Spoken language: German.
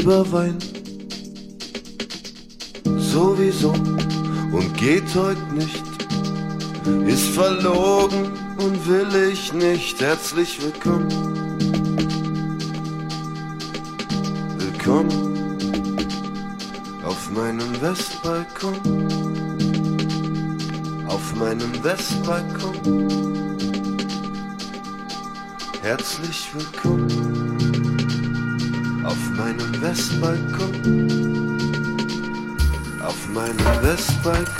Lieber Wein. Sowieso und geht heute nicht, ist verlogen und will ich nicht. Herzlich willkommen. Willkommen auf meinem Westbalkon. Auf meinem Westbalkon. Herzlich willkommen auf meinem Westbalkon. Auf meinem Westbalkon.